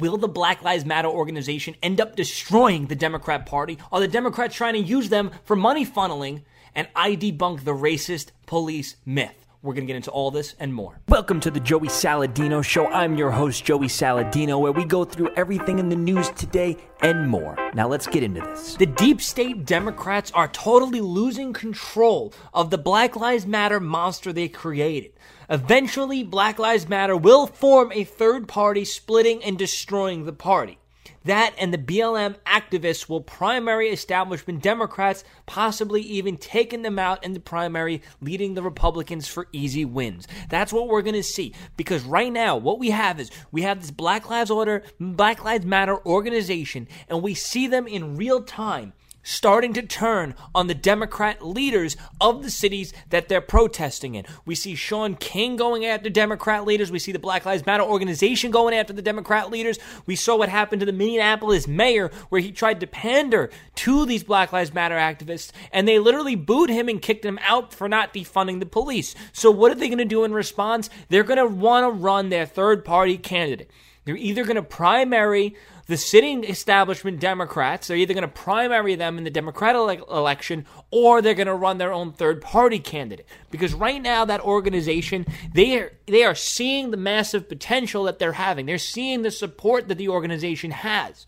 Will the Black Lives Matter organization end up destroying the Democrat Party? Are the Democrats trying to use them for money funneling? And I debunk the racist police myth. We're going to get into all this and more. Welcome to the Joey Saladino Show. I'm your host, Joey Saladino, where we go through everything in the news today and more. Now let's get into this. The deep state Democrats are totally losing control of the Black Lives Matter monster they created. Eventually, Black Lives Matter will form a third party, splitting and destroying the party. That and the BLM activists will primary establishment Democrats, possibly even taking them out in the primary, leading the Republicans for easy wins. That's what we're going to see. Because right now, what we have is we have this Black Lives Order, Black Lives Matter organization, and we see them in real time starting to turn on the Democrat leaders of the cities that they're protesting in. We see Shaun King going after Democrat leaders. We see the Black Lives Matter organization going after the Democrat leaders. We saw what happened to the Minneapolis mayor, where he tried to pander to these Black Lives Matter activists, and they literally booed him and kicked him out for not defunding the police. So, what are they going to do in response? They're going to want to run their third party candidate. They're either going to primary the sitting establishment Democrats, they're either going to primary them in the Democratic election or they're going to run their own third party candidate. Because right now, that organization, they are, they are seeing the massive potential that they're having. They're seeing the support that the organization has.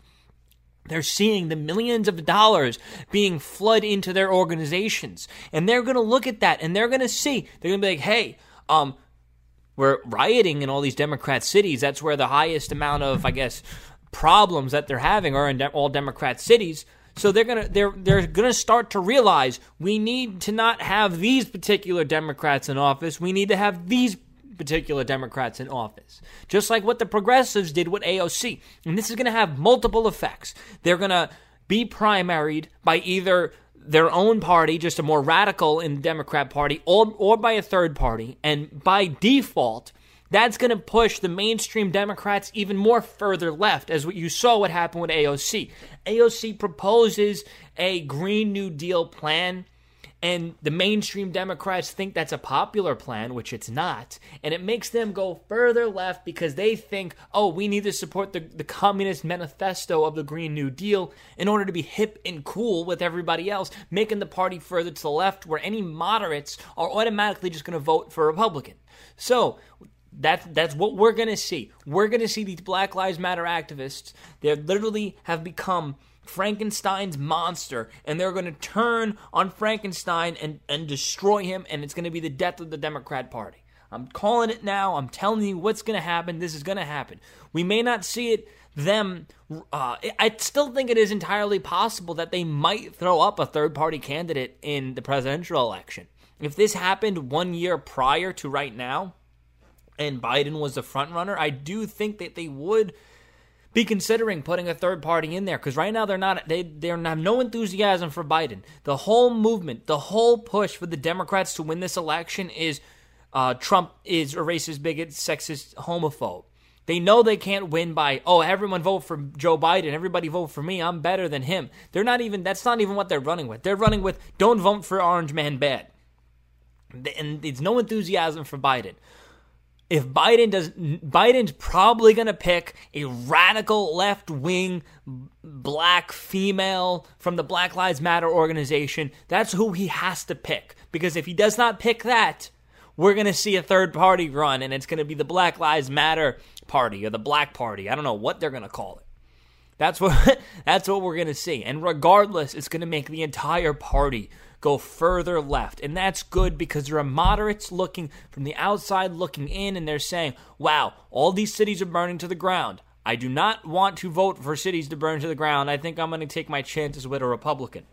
They're seeing the millions of dollars being flooded into their organizations. And they're going to look at that and they're going to see, they're going to be like, hey, um, we're rioting in all these Democrat cities. That's where the highest amount of, I guess, problems that they're having are in de- all Democrat cities. So they're gonna they're they're gonna start to realize we need to not have these particular Democrats in office. We need to have these particular Democrats in office. Just like what the progressives did with AOC. And this is gonna have multiple effects. They're gonna be primaried by either their own party, just a more radical in the Democrat Party, or, or by a third party. And by default, that's going to push the mainstream Democrats even more further left, as what you saw what happened with AOC. AOC proposes a Green New Deal plan, and the mainstream Democrats think that's a popular plan, which it's not. And it makes them go further left because they think, oh, we need to support the, the Communist Manifesto of the Green New Deal in order to be hip and cool with everybody else, making the party further to the left where any moderates are automatically just going to vote for Republican. So, that's that's what we're gonna see. We're gonna see these Black Lives Matter activists. They literally have become Frankenstein's monster, and they're gonna turn on Frankenstein and and destroy him, and it's gonna be the death of the Democrat Party. I'm calling it now. I'm telling you what's gonna happen. This is gonna happen. We may not see it them. Uh, I still think it is entirely possible that they might throw up a third party candidate in the presidential election. If this happened one year prior to right now, and Biden was the front runner, I do think that they would be considering putting a third party in there because right now they're not they they have no enthusiasm for Biden. The whole movement, the whole push for the Democrats to win this election is uh, Trump is a racist, bigot, sexist, homophobe. They know they can't win by oh everyone vote for Joe Biden, everybody vote for me, I'm better than him. They're not even that's not even what they're running with. They're running with don't vote for Orange Man bad. And it's no enthusiasm for Biden if Biden does Biden's probably going to pick a radical left-wing black female from the Black Lives Matter organization. That's who he has to pick because if he does not pick that, we're going to see a third party run and it's going to be the Black Lives Matter party or the Black Party. I don't know what they're going to call it. That's what that's what we're going to see. And regardless, it's going to make the entire party go further left. And that's good because there are moderates looking from the outside looking in and they're saying, wow, all these cities are burning to the ground. I do not want to vote for cities to burn to the ground. I think I'm going to take my chances with a Republican.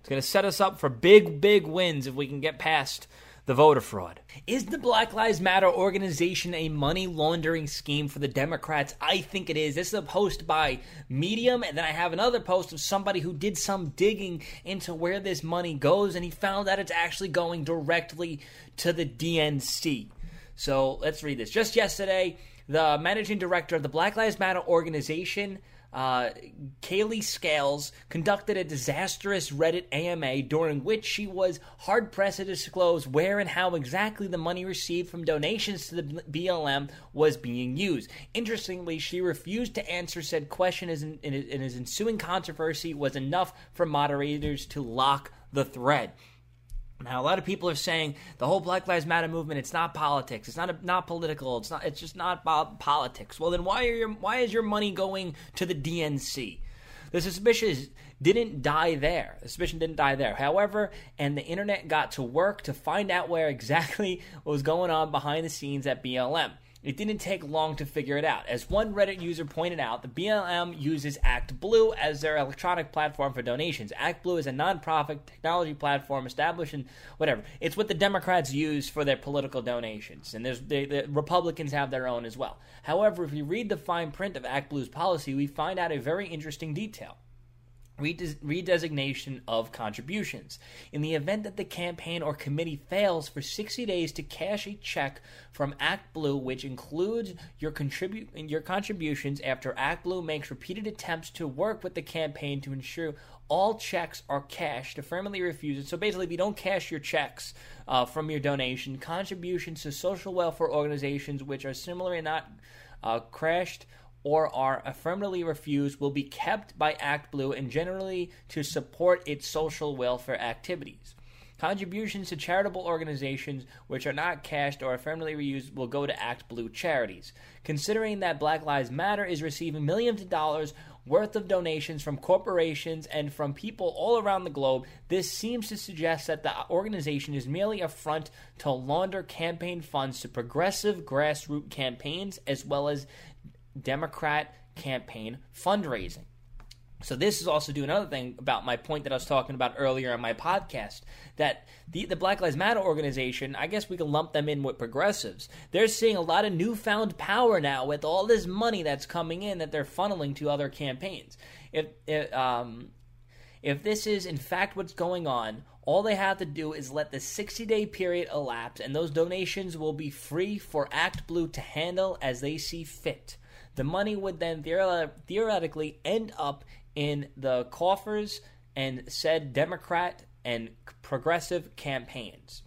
It's going to set us up for big, big wins if we can get past the voter fraud. Is the Black Lives Matter organization a money laundering scheme for the Democrats? I think it is. This is a post by Medium, and then I have another post of somebody who did some digging into where this money goes, and he found that it's actually going directly to the DNC. So let's read this. Just yesterday, the managing director of the Black Lives Matter organization, uh, Kailee Scales, conducted a disastrous Reddit AMA during which she was hard pressed to disclose where and how exactly the money received from donations to the BLM was being used. Interestingly, she refused to answer said question, and his ensuing controversy was enough for moderators to lock the thread. Now, a lot of people are saying the whole Black Lives Matter movement, it's not politics. It's not a, not political. It's not it's just not politics. Well, then why are your why is your money going to the DNC? The suspicion didn't die there. The suspicion didn't die there. However, and the internet got to work to find out where exactly what was going on behind the scenes at BLM. It didn't take long to figure it out. As one Reddit user pointed out, the BLM uses ActBlue as their electronic platform for donations. ActBlue is a nonprofit technology platform established in whatever. It's what the Democrats use for their political donations, and there's they, the Republicans have their own as well. However, if we read the fine print of ActBlue's policy, we find out a very interesting detail redesignation of contributions. In the event that the campaign or committee fails for 60 days to cash a check from ActBlue, which includes your, contribu- your contributions after ActBlue makes repeated attempts to work with the campaign to ensure all checks are cashed, affirmatively refuses. So basically, if you don't cash your checks uh, from your donation, contributions to social welfare organizations which are similarly not uh, crashed or are affirmatively refused will be kept by ActBlue and generally to support its social welfare activities. Contributions to charitable organizations which are not cashed or affirmatively reused will go to ActBlue charities. Considering that Black Lives Matter is receiving millions of dollars worth of donations from corporations and from people all around the globe, this seems to suggest that the organization is merely a front to launder campaign funds to progressive grassroots campaigns as well as Democrat campaign fundraising. So this is also doing another thing about my point that I was talking about earlier on my podcast that the the Black Lives Matter organization, I guess we can lump them in with progressives. They're seeing a lot of newfound power now with all this money that's coming in that they're funneling to other campaigns. If, if um if this is in fact what's going on, all they have to do is let the 60 day period elapse, and those donations will be free for ActBlue to handle as they see fit. The money would then theoretically end up in the coffers and said Democrat and progressive campaigns.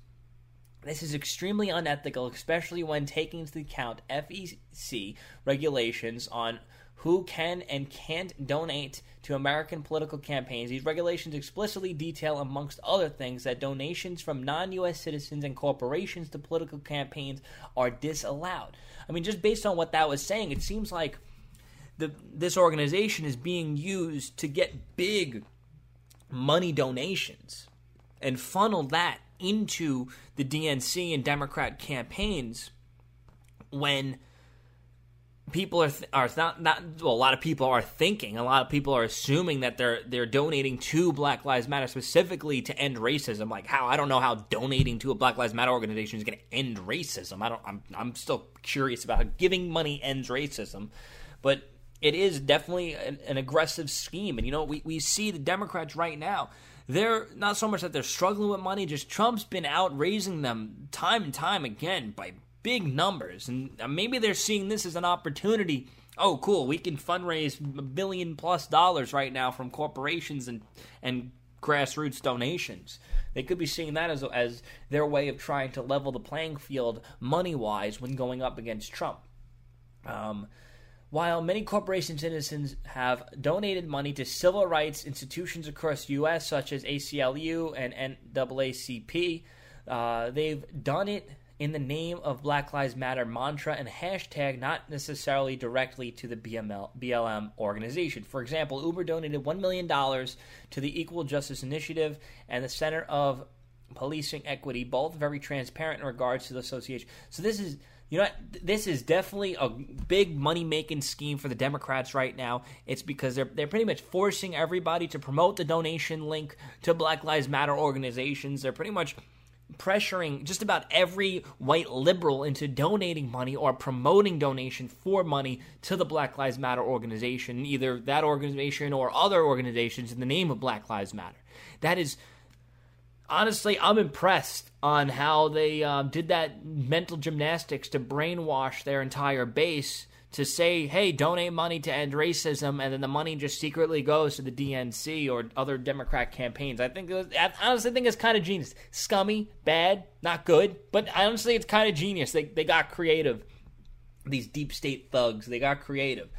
This is extremely unethical, especially when taking into account FEC regulations on who can and can't donate to American political campaigns. These regulations explicitly detail, amongst other things, that donations from non U.S. citizens and corporations to political campaigns are disallowed. I mean, just based on what that was saying, it seems like the, this organization is being used to get big money donations and funnel that into the DNC and Democrat campaigns when people are th- are not not well, a lot of people are thinking a lot of people are assuming that they're they're donating to Black Lives Matter specifically to end racism. Like how I don't know how donating to a Black Lives Matter organization is going to end racism. I don't I'm I'm still curious about how giving money ends racism. But it is definitely an, an aggressive scheme. And you know we we see the Democrats right now they're not so much that they're struggling with money just Trump's been out raising them time and time again by big numbers, and maybe they're seeing this as an opportunity. Oh, cool! We can fundraise a billion plus dollars right now from corporations and and grassroots donations. They could be seeing that as as their way of trying to level the playing field money wise when going up against Trump. Um, while many corporation citizens have donated money to civil rights institutions across the U.S., such as ACLU and NAACP, uh, they've done it in the name of Black Lives Matter mantra and hashtag, not necessarily directly to the BML, BLM organization. For example, Uber donated $1 million to the Equal Justice Initiative and the Center of Policing Equity, both very transparent in regards to the association. So this is you know this is definitely a big money making scheme for the Democrats right now. It's because they're they're pretty much forcing everybody to promote the donation link to Black Lives Matter organizations. They're pretty much pressuring just about every white liberal into donating money or promoting donation for money to the Black Lives Matter organization, either that organization or other organizations in the name of Black Lives Matter. That is honestly, I'm impressed on how they um, did that mental gymnastics to brainwash their entire base to say, hey, donate money to end racism, and then the money just secretly goes to the DNC or other Democrat campaigns. I think, was, I honestly think it's kind of genius. Scummy, bad, not good, but honestly, it's kind of genius. They, they got creative. These deep state thugs, they got creative.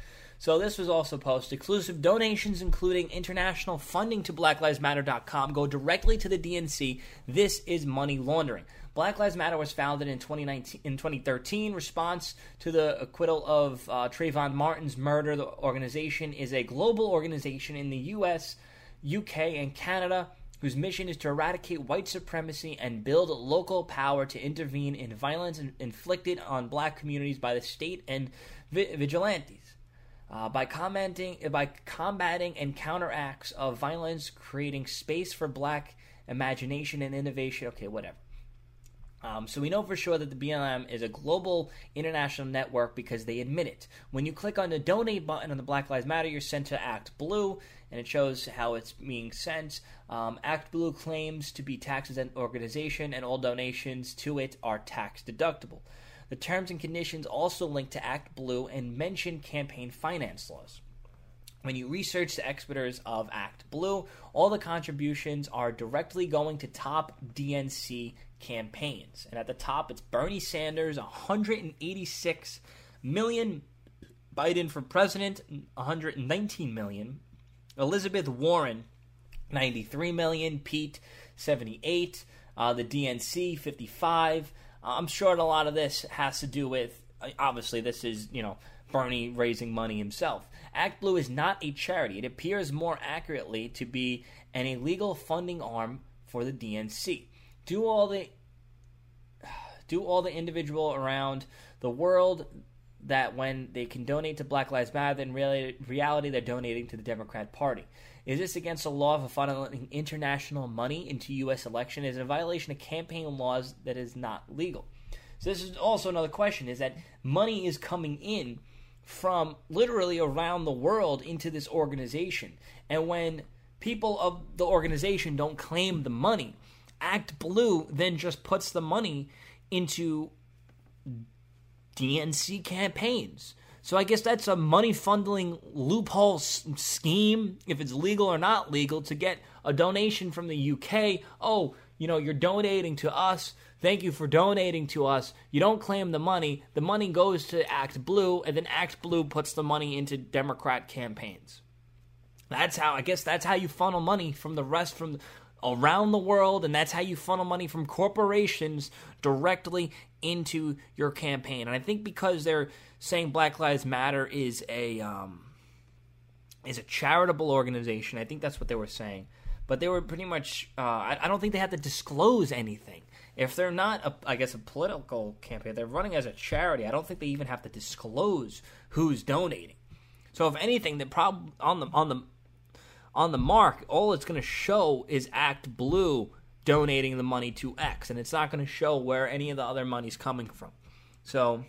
So this was also posted. Exclusive donations, including international funding to BlackLivesMatter.com, go directly to the DNC. This is money laundering. Black Lives Matter was founded in 2019 in 2013. Response to the acquittal of uh, Trayvon Martin's murder. The organization is a global organization in the U.S., UK, and Canada whose mission is to eradicate white supremacy and build local power to intervene in violence inflicted on black communities by the state and vigilantes uh, by commenting by combating and counteracts of violence, creating space for black imagination and innovation. Okay, whatever. Um, so we know for sure that the BLM is a global international network because they admit it. When you click on the donate button on the Black Lives Matter, you're sent to Act Blue, and it shows how it's being sent. Um, Act Blue claims to be tax exempt organization, and all donations to it are tax deductible. The terms and conditions also link to Act Blue and mention campaign finance laws. When you research the experts of Act Blue, all the contributions are directly going to top DNC campaigns. And at the top, it's Bernie Sanders, 186 million. Biden for president, 119 million. Elizabeth Warren, 93 million. Pete, 78. Uh, the DNC, 55. I'm sure a lot of this has to do with uh, obviously this is you know Bernie raising money himself. Act Blue is not a charity. It appears more accurately to be an illegal funding arm for the DNC. Do all the do all the individual around the world that when they can donate to Black Lives Matter, in reality they're donating to the Democrat Party. Is this against the law of funneling international money into U.S. election? Is it a violation of campaign laws that is not legal? So this is also another question: is that money is coming in from literally around the world into this organization, and when people of the organization don't claim the money, Act Blue then just puts the money into DNC campaigns. So I guess that's a money funneling loophole s- scheme, if it's legal or not legal, to get a donation from the UK. Oh, you know, you're donating to us. Thank you for donating to us. You don't claim the money. The money goes to Act Blue, and then Act Blue puts the money into Democrat campaigns. That's how I guess that's how you funnel money from the rest from around the world, and that's how you funnel money from corporations directly into your campaign. And I think because they're saying Black Lives Matter is a um, is a charitable organization, I think that's what they were saying. But they were pretty much. Uh, I, I, don't think they had to disclose anything. If they're not, a, I guess, a political campaign, they're running as a charity. I don't think they even have to disclose who's donating. So if anything, the problem on the on the on the mark, all it's going to show is Act Blue donating the money to X, and it's not going to show where any of the other money's coming from. So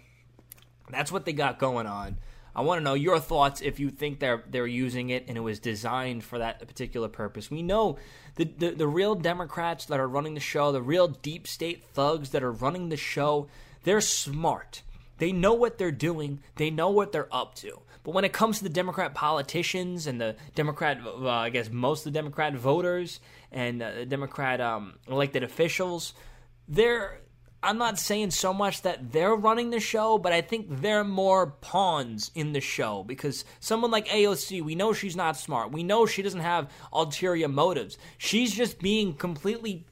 that's what they got going on. I want to know your thoughts if you think they're they're using it and it was designed for that particular purpose. We know the, the, the real Democrats that are running the show, the real deep state thugs that are running the show, they're smart. They know what they're doing. They know what they're up to. But when it comes to the Democrat politicians and the Democrat, uh, I guess most of the Democrat voters and uh, Democrat um, elected officials, they're. I'm not saying so much that they're running the show, but I think they're more pawns in the show because someone like AOC, we know she's not smart. We know she doesn't have ulterior motives. She's just being completely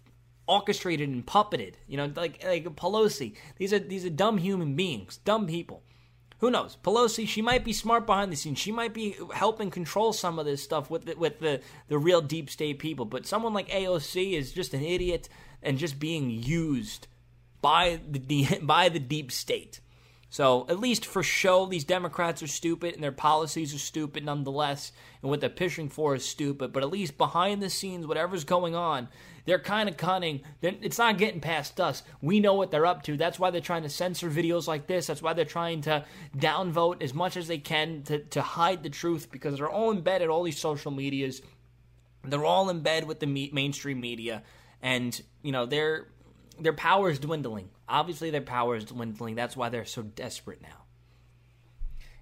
orchestrated and puppeted. You know, like like Pelosi. These are these are dumb human beings, dumb people. Who knows? Pelosi, she might be smart behind the scenes. She might be helping control some of this stuff with the, with the, the real deep state people. But someone like AOC is just an idiot and just being used by the by the deep state. So at least for show, these Democrats are stupid and their policies are stupid nonetheless, and what they're pushing for is stupid. But at least behind the scenes, whatever's going on, they're kind of cunning. It's not getting past us. We know what they're up to. That's why they're trying to censor videos like this. That's why they're trying to downvote as much as they can to, to hide the truth because they're all embedded all these social medias. They're all in bed with the mainstream media and you know their their power is dwindling. Obviously, their power is dwindling. That's why they're so desperate now.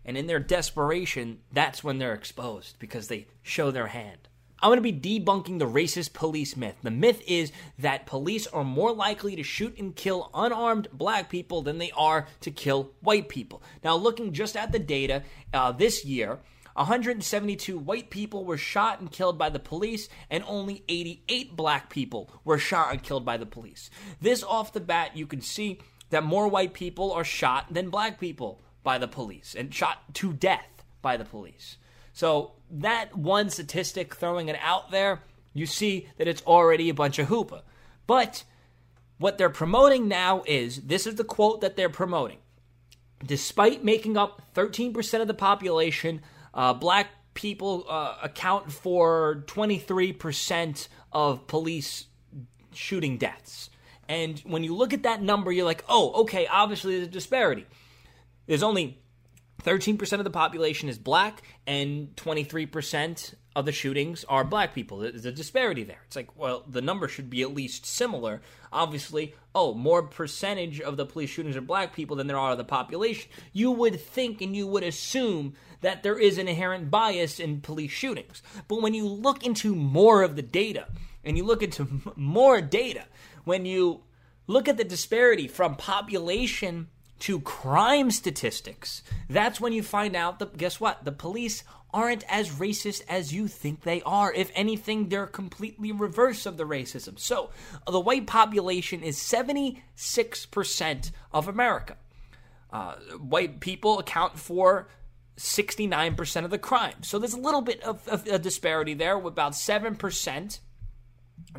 And in their desperation, that's when they're exposed because they show their hand. I'm going to be debunking the racist police myth. The myth is that police are more likely to shoot and kill unarmed black people than they are to kill white people. Now, looking just at the data, uh, this year, 172 white people were shot and killed by the police, and only 88 black people were shot and killed by the police. This off the bat, you can see that more white people are shot than black people by the police and shot to death by the police. So that one statistic, throwing it out there, you see that it's already a bunch of hoopa. But what they're promoting now is this is the quote that they're promoting. Despite making up 13% of the population, uh, black people uh, account for 23% of police shooting deaths. And when you look at that number, you're like, oh, okay, obviously there's a disparity. There's only 13% of the population is black, and 23% of the shootings are black people. There's a disparity there. It's like, well, the number should be at least similar. Obviously, oh, more percentage of the police shootings are black people than there are of the population. You would think and you would assume that there is an inherent bias in police shootings. But when you look into more of the data, and you look into more data, when you look at the disparity from population to crime statistics, that's when you find out that, guess what? The police aren't as racist as you think they are. If anything, they're completely reverse of the racism. So, the white population is 76% of America. Uh, white people account for 69% of the crime. So, there's a little bit of, of a disparity there, about 7%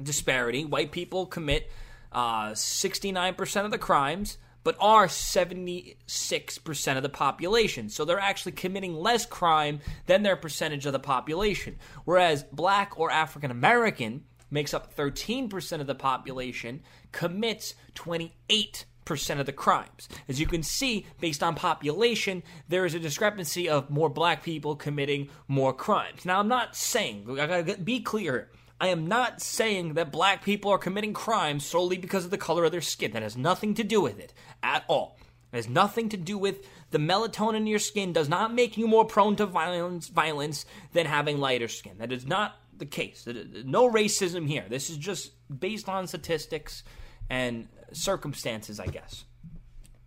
disparity. White people commit uh, 69% of the crimes but are 76% of the population. So they're actually committing less crime than their percentage of the population. Whereas black or African American makes up 13% of the population, commits 28 percent of the crimes. As you can see, based on population, there is a discrepancy of more black people committing more crimes. Now, I'm not saying, I gotta be clear, I am not saying that black people are committing crimes solely because of the color of their skin. That has nothing to do with it at all. It has nothing to do with the melatonin in your skin does not make you more prone to violence violence than having lighter skin. That is not the case. No racism here. This is just based on statistics and circumstances, I guess.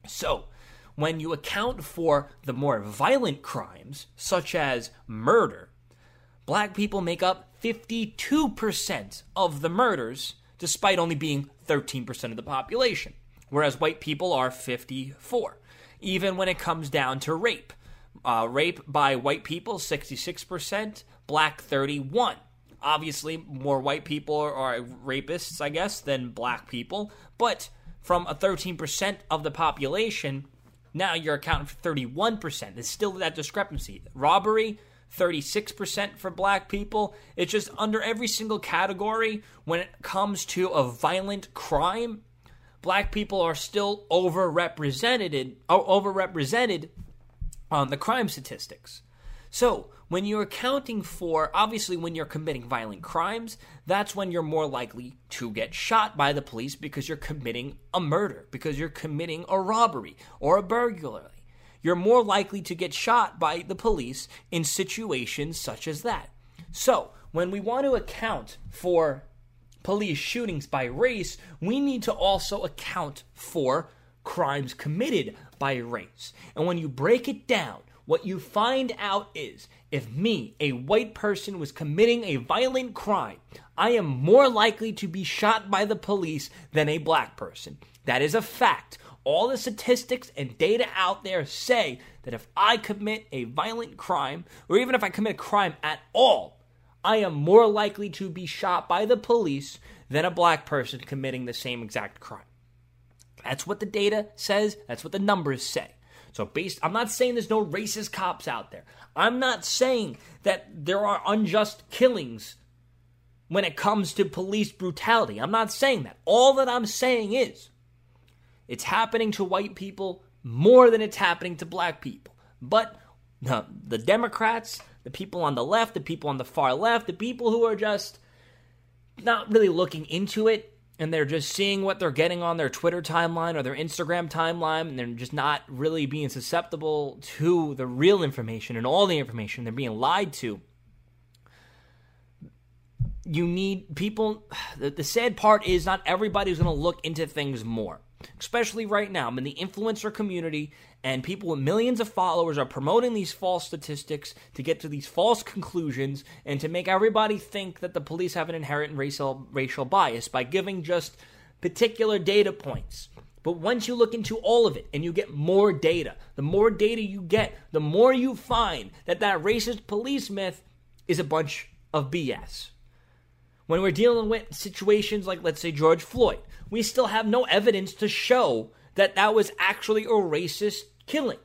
So, when you account for the more violent crimes, such as murder, black people make up 52% of the murders, despite only being 13% of the population, whereas white people are 54. Even when it comes down to rape, uh, rape by white people 66%, black 31. Obviously, more white people are rapists, I guess, than black people, but from a 13% of the population, now you're accounting for 31%. There's still that discrepancy. Robbery, 36% for black people. It's just under every single category when it comes to a violent crime, black people are still overrepresented uh, overrepresented on the crime statistics. So, when you're accounting for, obviously, when you're committing violent crimes, that's when you're more likely to get shot by the police because you're committing a murder, because you're committing a robbery or a burglary you're more likely to get shot by the police in situations such as that. So, when we want to account for police shootings by race, we need to also account for crimes committed by race. And when you break it down, what you find out is if me, a white person, was committing a violent crime, I am more likely to be shot by the police than a black person. That is a fact all the statistics and data out there say that if I commit a violent crime, or even if I commit a crime at all, I am more likely to be shot by the police than a black person committing the same exact crime. That's what the data says, that's what the numbers say. So based I'm not saying there's no racist cops out there. I'm not saying that there are unjust killings when it comes to police brutality. I'm not saying that. All that I'm saying is it's happening to white people more than it's happening to black people. But the, the Democrats, the people on the left, the people on the far left, the people who are just not really looking into it, and they're just seeing what they're getting on their Twitter timeline or their Instagram timeline, and they're just not really being susceptible to the real information and all the information. They're being lied to. You need people. The, the sad part is not everybody's going to look into things more, especially right now. I'm in the influencer community and people with millions of followers are promoting these false statistics to get to these false conclusions and to make everybody think that the police have an inherent racial racial bias by giving just particular data points. But once you look into all of it and you get more data, the more data you get, the more you find that that racist police myth is a bunch of BS. When we're dealing with situations like, let's say, George Floyd, we still have no evidence to show that that was actually a racist killing.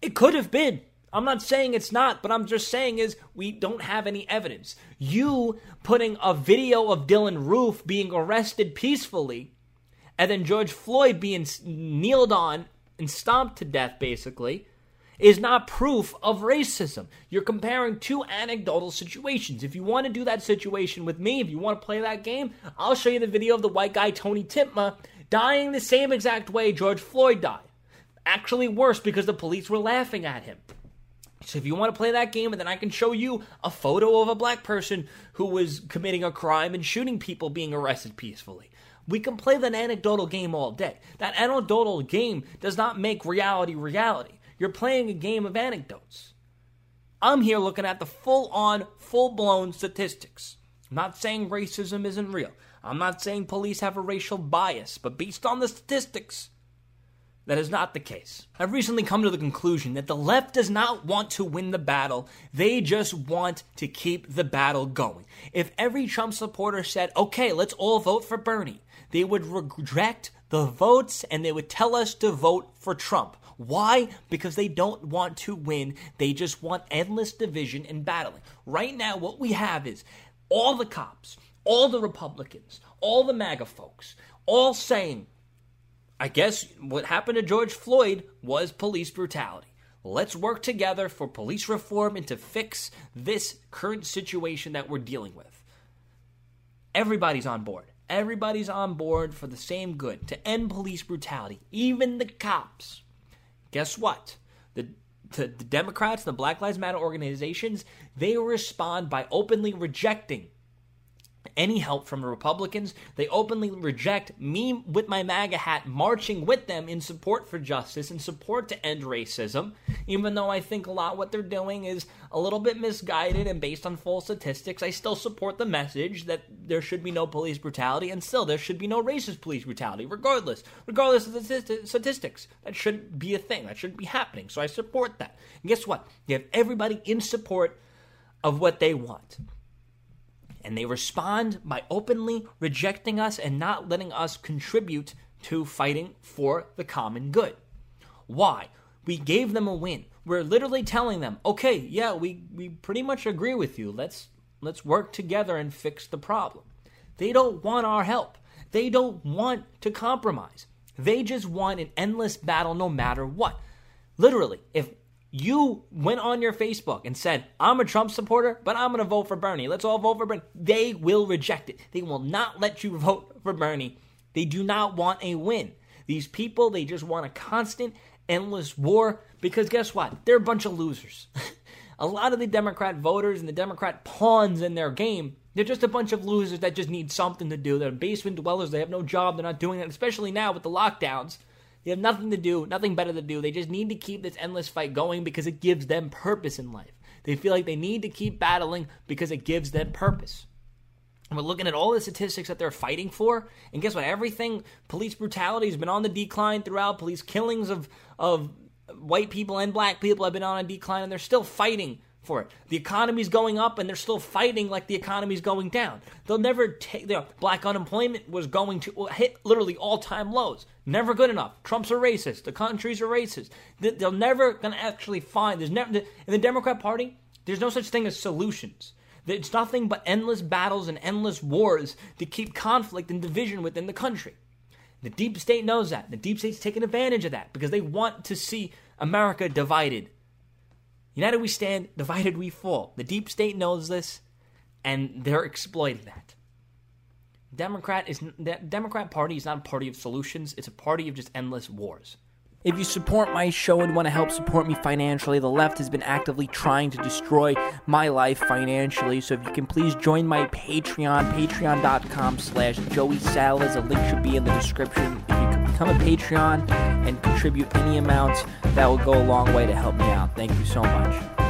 It could have been. I'm not saying it's not, but I'm just saying is we don't have any evidence. You putting a video of Dylann Roof being arrested peacefully and then George Floyd being kneeled on and stomped to death basically is not proof of racism. You're comparing two anecdotal situations. If you want to do that situation with me, if you want to play that game, I'll show you the video of the white guy Tony Timpa dying the same exact way George Floyd died actually worse because the police were laughing at him. So if you want to play that game, and then I can show you a photo of a black person who was committing a crime and shooting people being arrested peacefully. We can play that anecdotal game all day. That anecdotal game does not make reality reality. You're playing a game of anecdotes. I'm here looking at the full on, full blown statistics. I'm not saying racism isn't real. I'm not saying police have a racial bias, but based on the statistics, that is not the case. I've recently come to the conclusion that the left does not want to win the battle, they just want to keep the battle going. If every Trump supporter said, okay, let's all vote for Bernie, they would reject the votes and they would tell us to vote for Trump. Why? Because they don't want to win. They just want endless division and battling. Right now, what we have is all the cops, all the Republicans, all the MAGA folks, all saying, I guess what happened to George Floyd was police brutality. Let's work together for police reform and to fix this current situation that we're dealing with. Everybody's on board. Everybody's on board for the same good to end police brutality, even the cops. Guess what? The, the, the Democrats, the Black Lives Matter organizations, they respond by openly rejecting any help from the Republicans. They openly reject me with my MAGA hat marching with them in support for justice and support to end racism, even though I think a lot what they're doing is a little bit misguided and based on false statistics. I still support the message that there should be no police brutality and still there should be no racist police brutality, regardless, regardless of the statistics. That shouldn't be a thing. That shouldn't be happening. So I support that. And guess what? You have everybody in support of what they want and they respond by openly rejecting us and not letting us contribute to fighting for the common good. Why? We gave them a win. We're literally telling them, "Okay, yeah, we we pretty much agree with you. Let's let's work together and fix the problem." They don't want our help. They don't want to compromise. They just want an endless battle no matter what. Literally, if you went on your Facebook and said, I'm a Trump supporter, but I'm going to vote for Bernie. Let's all vote for Bernie. They will reject it. They will not let you vote for Bernie. They do not want a win. These people, they just want a constant, endless war because guess what? They're a bunch of losers. a lot of the Democrat voters and the Democrat pawns in their game, they're just a bunch of losers that just need something to do. They're basement dwellers. They have no job. They're not doing it, especially now with the lockdowns. They have nothing to do, nothing better to do. They just need to keep this endless fight going because it gives them purpose in life. They feel like they need to keep battling because it gives them purpose. And we're looking at all the statistics that they're fighting for, and guess what? Everything police brutality has been on the decline throughout. Police killings of of white people and black people have been on a decline, and they're still fighting for it. The economy's going up and they're still fighting like the economy's going down. They'll never take their black unemployment was going to hit literally all-time lows. Never good enough. Trump's a racist. The countries are racist. They're never going to actually find there's never in the Democrat Party, there's no such thing as solutions. It's nothing but endless battles and endless wars to keep conflict and division within the country. The deep state knows that. The deep state's taking advantage of that because they want to see America divided United we stand, divided we fall. The deep state knows this, and they're exploiting that. Democrat is the Democrat Party is not a party of solutions. It's a party of just endless wars. If you support my show and want to help support me financially, the left has been actively trying to destroy my life financially. So if you can please join my Patreon, patreon.com slash Joey Salads. A link should be in the description. Become a Patreon and contribute any amount, that will go a long way to help me out. Thank you so much.